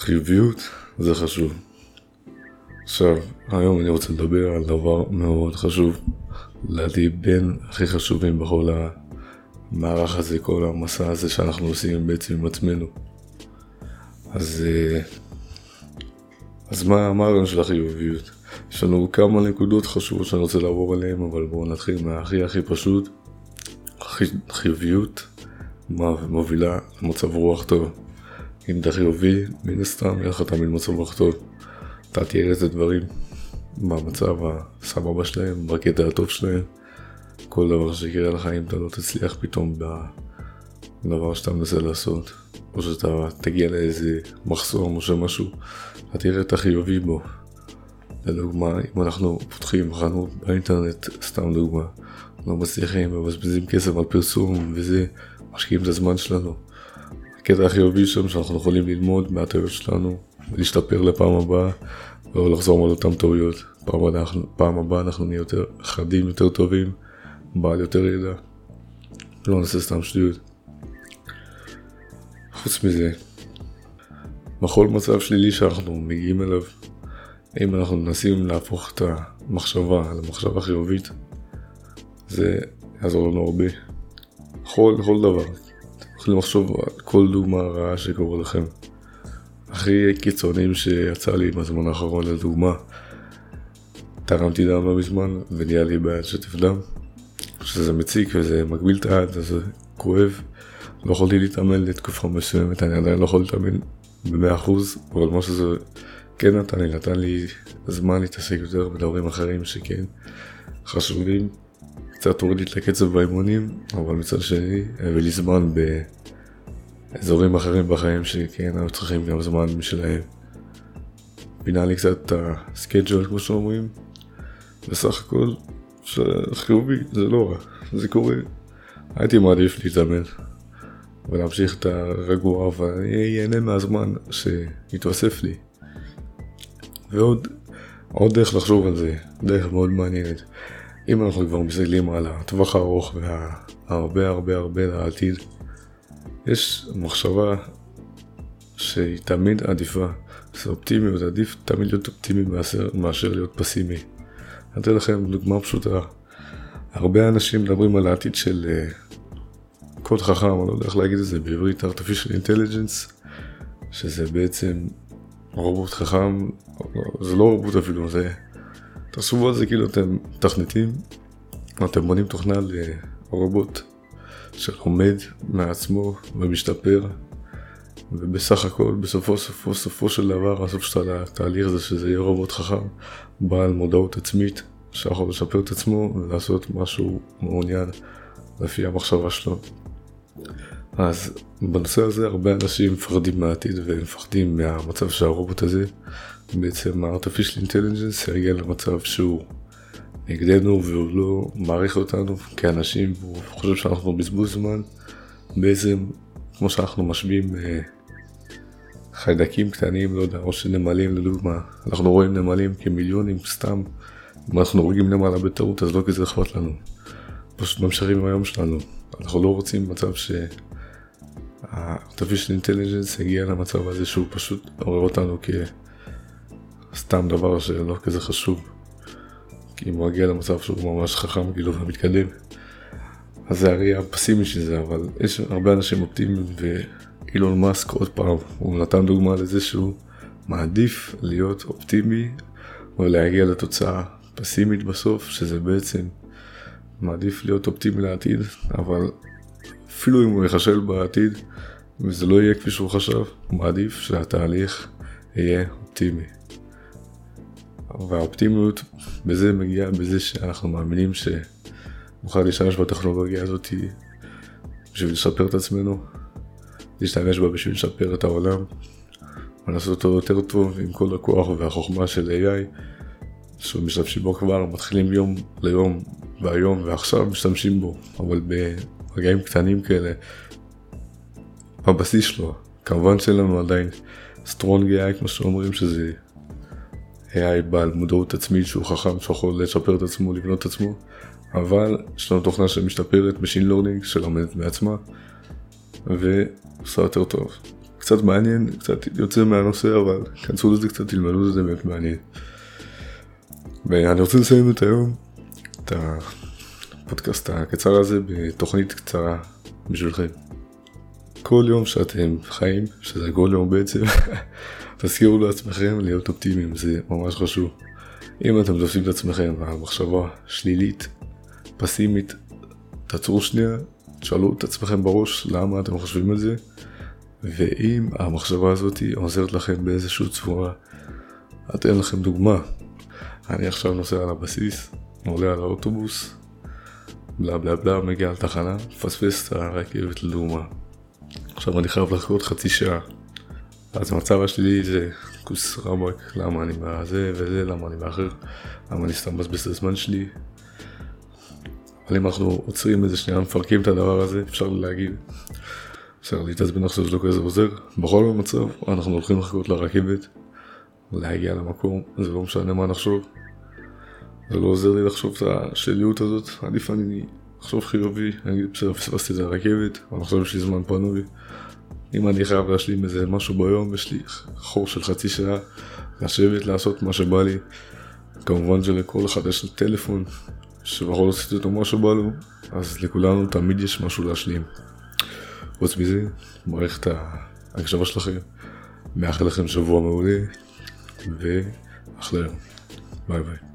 חיוביות זה חשוב. עכשיו, היום אני רוצה לדבר על דבר מאוד חשוב, לדעתי בין הכי חשובים בכל המערך הזה, כל המסע הזה שאנחנו עושים בעצם עם עצמנו. אז, אה, אז מה, הרעיון של החיוביות? יש לנו כמה נקודות חשובות שאני רוצה לעבור עליהן, אבל בואו נתחיל מהכי הכי פשוט. חיוביות מובילה למצב רוח טוב. אם אתה חיובי, מן הסתם יהיה לך תמיד מצב רוח טוב. אתה תראה את הדברים במצב הסבבה שלהם, בקטע הטוב שלהם. כל דבר שיקרה לך אם אתה לא תצליח פתאום בדבר שאתה מנסה לעשות, או שאתה תגיע לאיזה מחסום או שמשהו, אתה תראה את החיובי בו. לדוגמה, אם אנחנו פותחים חנות באינטרנט, סתם דוגמה, לא מצליחים, מבזבזים כסף על פרסום וזה, משקיעים את הזמן שלנו. הקטע החיובי שם שאנחנו יכולים ללמוד מהטעויות שלנו ולהשתפר לפעם הבאה ולא לחזור על אותן טעויות. פעם, פעם הבאה אנחנו נהיה יותר חדים, יותר טובים, בעל יותר ידע. לא נעשה סתם שטויות. חוץ מזה, בכל מצב שלילי שאנחנו מגיעים אליו, אם אנחנו מנסים להפוך את המחשבה למחשבה חיובית, זה יעזור לנו הרבה. בכל, בכל דבר. יכולים לחשוב על כל דוגמה רעה שקורה לכם. הכי קיצוניים שיצא לי בזמן האחרון לדוגמה, תרמתי דם לא מזמן ונהיה לי בעיית שטף דם, שזה מציק וזה מגביל את היד, אז זה כואב. לא יכולתי להתאמן לתקופה מסוימת, אני עדיין לא יכול להתאמן ב-100%, אבל מה שזה כן נתן לי, נתן לי זמן להתעסק יותר בדברים אחרים שכן חשובים. קצת הוריד לי את הקצב באימונים, אבל מצד שני הביא לי זמן באזורים אחרים בחיים שכן היו צריכים גם זמן משלהם. פינה לי קצת את הסקייג'ול כמו שאומרים, בסך הכל חיובי זה לא רע, זה קורה. הייתי מעדיף להתאמן ולהמשיך את הרגוע ואני מהזמן שיתווסף לי. ועוד עוד דרך לחשוב על זה, דרך מאוד מעניינת. אם אנחנו כבר מסתכלים על הטווח הארוך והרבה הרבה הרבה לעתיד, יש מחשבה שהיא תמיד עדיפה, זה אופטימיות, עדיף תמיד להיות אופטימי מאשר, מאשר להיות פסימי. אני אתן לכם דוגמה פשוטה. הרבה אנשים מדברים על העתיד של uh, קוד חכם, אני לא יודע איך להגיד את זה בעברית, artificial intelligence, שזה בעצם רובוט חכם, זה לא רובוט אפילו, זה... תחשבו על זה כאילו אתם מתכנתים, אתם בונים תוכנה לרובוט שלומד מעצמו ומשתפר, ובסך הכל, בסופו סופו סופו של דבר, הסוף של התהליך זה שזה יהיה רובוט חכם, בעל מודעות עצמית, שיכול לשפר את עצמו ולעשות משהו מעוניין לפי המחשבה שלו. אז בנושא הזה הרבה אנשים מפחדים מהעתיד ומפחדים מהמצב שהרובוט הזה, בעצם ה-artificial intelligence יגיע למצב שהוא נגדנו והוא לא מעריך אותנו כאנשים והוא חושב שאנחנו בזבוז זמן, בעצם כמו שאנחנו משווים אה, חיידקים קטנים, לא יודע, או שנמלים לדוגמה, אנחנו רואים נמלים כמיליונים סתם, אם אנחנו הורגים למעלה בטעות אז לא כזה אכפת לנו, פשוט ממשיכים עם היום שלנו, אנחנו לא רוצים מצב ש... ה-artificial intelligence הגיע למצב הזה שהוא פשוט עורר אותנו כסתם דבר שלא כזה חשוב. כי אם הוא הגיע למצב שהוא ממש חכם כאילו ומתקדם. אז זה הראייה הפסימי של זה, אבל יש הרבה אנשים אופטימיים ואילון מאסק עוד פעם, הוא נתן דוגמה לזה שהוא מעדיף להיות אופטימי ולהגיע לתוצאה פסימית בסוף, שזה בעצם מעדיף להיות אופטימי לעתיד, אבל אפילו אם הוא יחשל בעתיד, וזה לא יהיה כפי שהוא חשב, הוא מעדיף שהתהליך יהיה אופטימי. והאופטימיות בזה מגיעה בזה שאנחנו מאמינים שנוכל להשתמש בטכנולוגיה הזאת בשביל לשפר את עצמנו, להשתמש בה בשביל לשפר את העולם, ולעשות אותו יותר טוב עם כל הכוח והחוכמה של AI, שמשתמשים בו כבר, מתחילים יום ליום והיום ועכשיו משתמשים בו, אבל ברגעים קטנים כאלה, בבסיס שלו. כמובן שאין לנו עדיין סטרונג AI כמו שאומרים שזה AI בעל מודעות עצמית שהוא חכם שיכול לשפר את עצמו, לבנות את עצמו, אבל יש לנו תוכנה שמשתפרת, Machine Learning שלומדת מעצמה ועושה יותר טוב. קצת מעניין, קצת יוצא מהנושא, אבל כנסו לזה קצת, תלמדו את זה, באמת מעניין. ואני רוצה לסיים את היום, את הפודקאסט הקצר הזה, בתוכנית קצרה בשבילכם. כל יום שאתם חיים, שזה כל יום בעצם, תזכירו לעצמכם להיות אופטימיים, זה ממש חשוב. אם אתם תופסים את עצמכם במחשבה שלילית, פסימית, תעצרו שנייה, תשאלו את עצמכם בראש למה אתם חושבים על זה, ואם המחשבה הזאת עוזרת לכם באיזושהי צורה, אתן לכם דוגמה. אני עכשיו נוסע על הבסיס, עולה על האוטובוס, בלה בלה בלה, מגיע לתחנה, מפספס את הרכבת לדוגמה. עכשיו אני חייב לחכות חצי שעה. אז המצב השלילי זה כוס רמבק, למה אני בזה וזה, למה אני מאחר, למה אני סתם מבזבז את הזמן שלי. אבל אם אנחנו עוצרים איזה שנייה, מפרקים את הדבר הזה, אפשר להגיד, אפשר להתעצבן עכשיו זה לא כזה עוזר. בכל מצב, אנחנו הולכים לחכות לרכבת, להגיע למקום, זה לא משנה מה נחשוב. זה לא עוזר לי לחשוב את השליות הזאת, עדיף אני אחשוב חיובי, אני אגיד בסדר, פספסתי את הרכבת, אבל עכשיו יש לי זמן פנוי. אם אני חייב להשלים איזה משהו ביום, יש לי חור של חצי שעה, לשבת, לעשות מה שבא לי. כמובן שלכל אחד יש לו טלפון, שבכל עשיתי אותו מה שבא לו, אז לכולנו תמיד יש משהו להשלים. חוץ מזה, מעריך את ההקשבה שלכם, מאחל לכם שבוע מעולה, ואחלה יום. ביי ביי.